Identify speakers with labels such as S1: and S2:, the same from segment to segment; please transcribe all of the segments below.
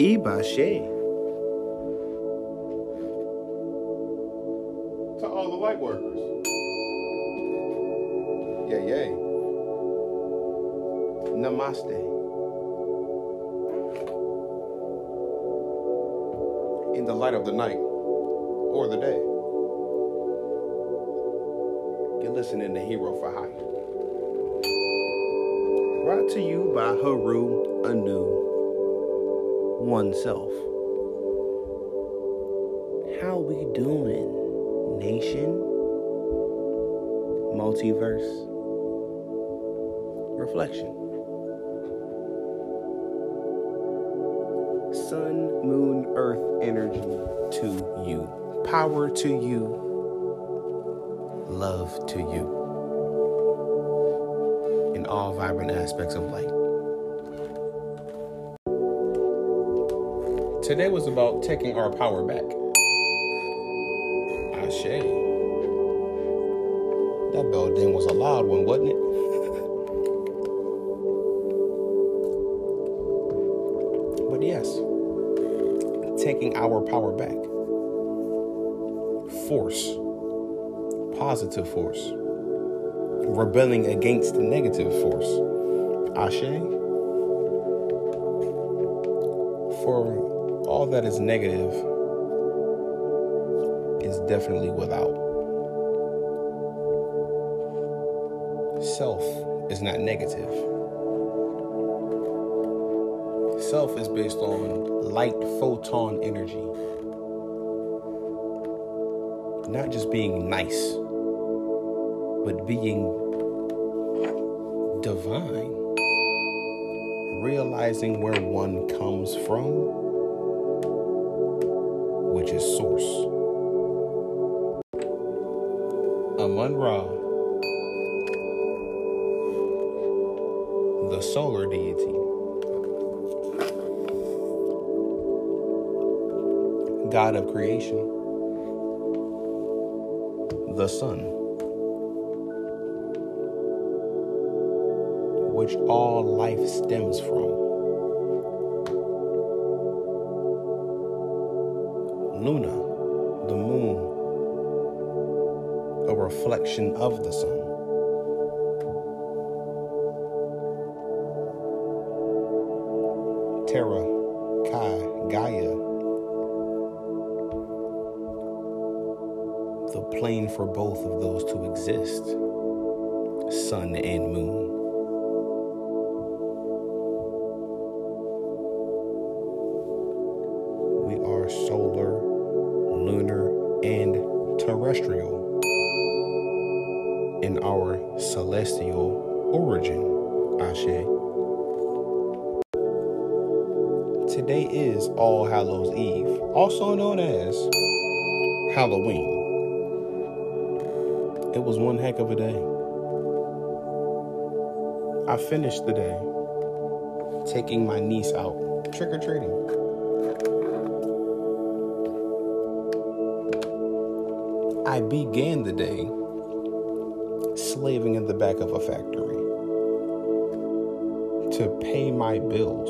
S1: Ibashe.
S2: To all the light workers. Yay, yay.
S1: Namaste.
S2: In the light of the night or the day.
S1: You're listening to Hero for Hire. Brought to you by Haru Anu Oneself. How we doing, nation? Multiverse. Reflection. Sun, moon, earth energy to you. Power to you. Love to you. In all vibrant aspects of light.
S2: Today was about taking our power back. Ashe.
S1: That bell ding was a loud one, wasn't it? but yes, taking our power back. Force, positive force, rebelling against negative force. Ashe. For all that is negative is definitely without. Self is not negative. Self is based on light photon energy. Not just being nice, but being divine. Realizing where one comes from, which is source. Amun Ra, the solar deity. God of creation, the sun, which all life stems from. Luna, the moon, a reflection of the sun. Terra, Kai, Gaia, the plane for both of those to exist sun and moon. Celestial origin. Ashe. Today is All Hallows Eve, also known as Halloween. It was one heck of a day. I finished the day taking my niece out trick or treating. I began the day slaving in the back of a factory to pay my bills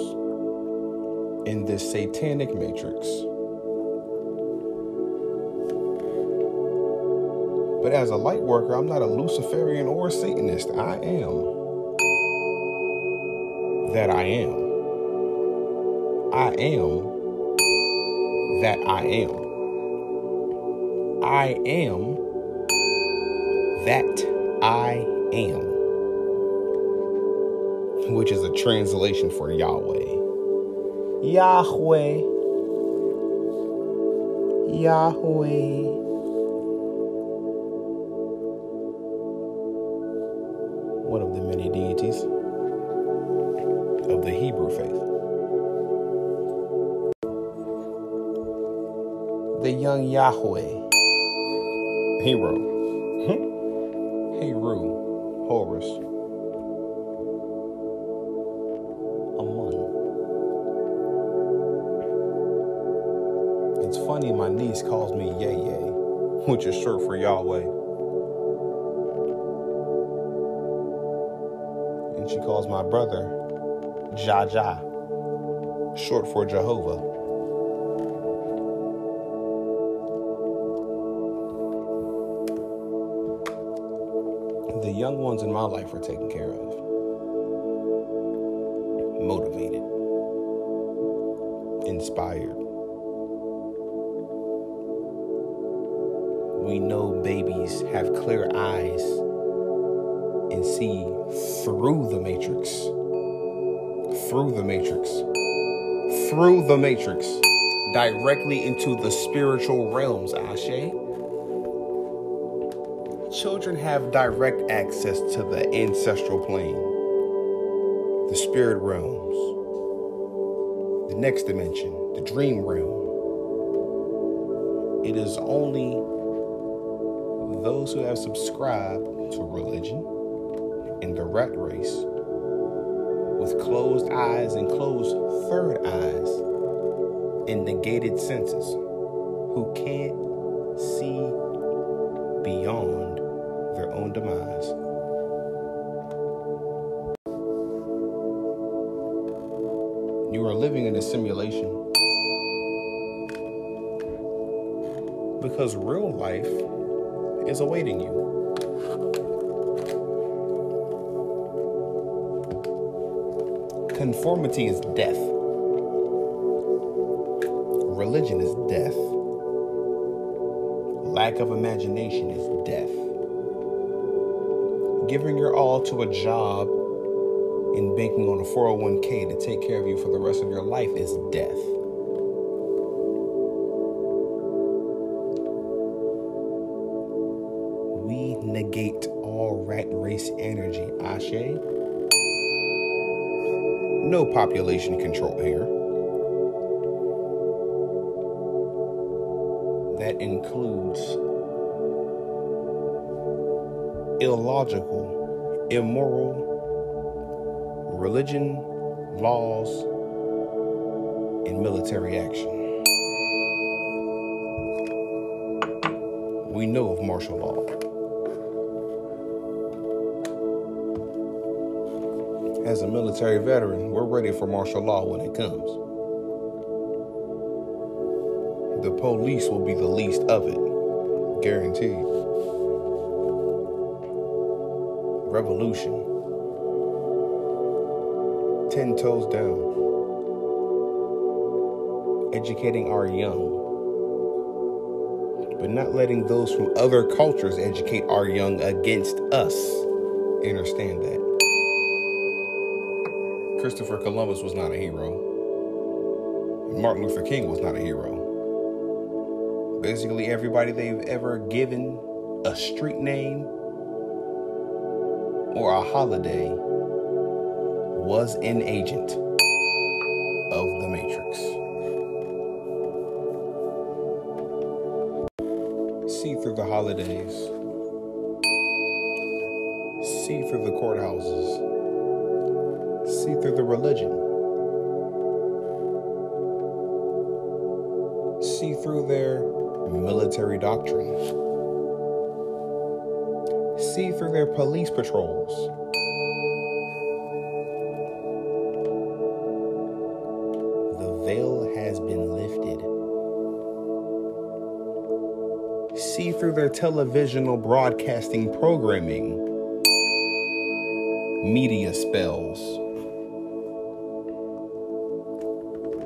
S1: in this satanic matrix. But as a light worker, I'm not a Luciferian or a Satanist. I am that I am. I am that I am. I am that I am. Which is a translation for Yahweh. Yahweh. Yahweh. One of the many deities of the Hebrew faith. The young Yahweh. Hero. Hmm? Heru. Horus. Amun. It's funny my niece calls me Yay Yay, which is short for Yahweh. And she calls my brother Jaja. short for Jehovah. The young ones in my life are taken care of, motivated, inspired. We know babies have clear eyes and see through the matrix. Through the matrix. Through the matrix. Directly into the spiritual realms, Ashe. Children have direct access to the ancestral plane, the spirit realms, the next dimension, the dream realm. It is only those who have subscribed to religion in the rat race with closed eyes and closed third eyes and negated senses who can't see beyond their own demise. You are living in a simulation because real life is awaiting you. Conformity is death. Religion is death. Lack of imagination is. Giving your all to a job and banking on a 401k to take care of you for the rest of your life is death. We negate all rat race energy, Ashe. No population control here. That includes illogical, immoral, religion, laws, and military action. We know of martial law. As a military veteran, we're ready for martial law when it comes. The police will be the least of it, guaranteed. Revolution. Ten toes down. Educating our young, but not letting those from other cultures educate our young against us. Understand that. Christopher Columbus was not a hero. Martin Luther King was not a hero. Basically, everybody they've ever given a street name or a holiday was an agent of the Matrix. See through the holidays, see through the courthouses, see through the religion, see through their military doctrine, see through their police patrols. The veil has been lifted. See through their televisional broadcasting programming, media spells.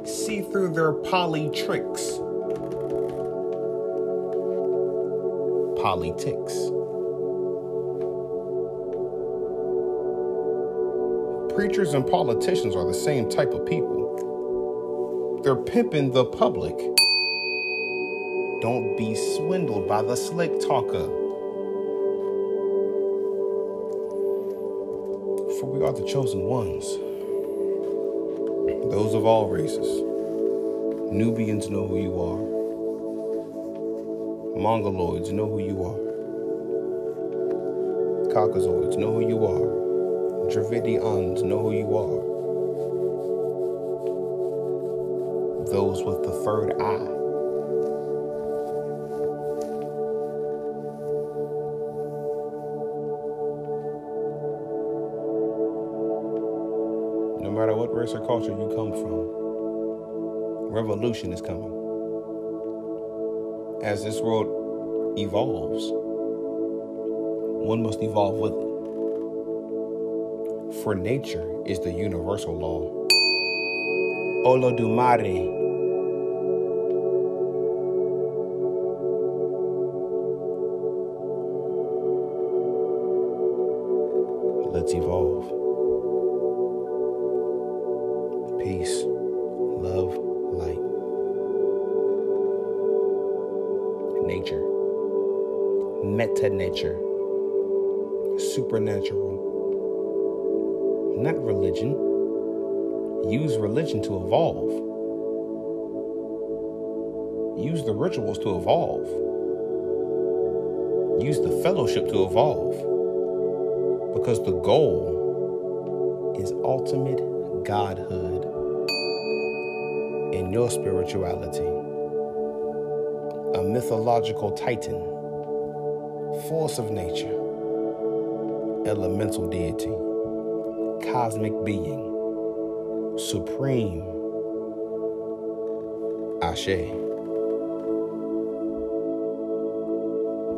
S1: See through their poly tricks, politics. Preachers and politicians are the same type of people. They're pimping the public. Don't be swindled by the slick talker. For we are the chosen ones. Those of all races. Nubians know who you are. Mongoloids know who you are. Caucasoids know who you are. Dravidians know who you are. Those with the third eye. No matter what race or culture you come from, Revolution is coming. As this world evolves, one must evolve with it. For nature is the universal law. Olodumare. Let's evolve. Peace, love, light. Nature. Meta nature. Supernatural. Not religion. Use religion to evolve. Use the rituals to evolve. Use the fellowship to evolve. Because the goal is ultimate godhood in your spirituality. A mythological titan, force of nature, elemental deity, cosmic being, supreme. Ashe.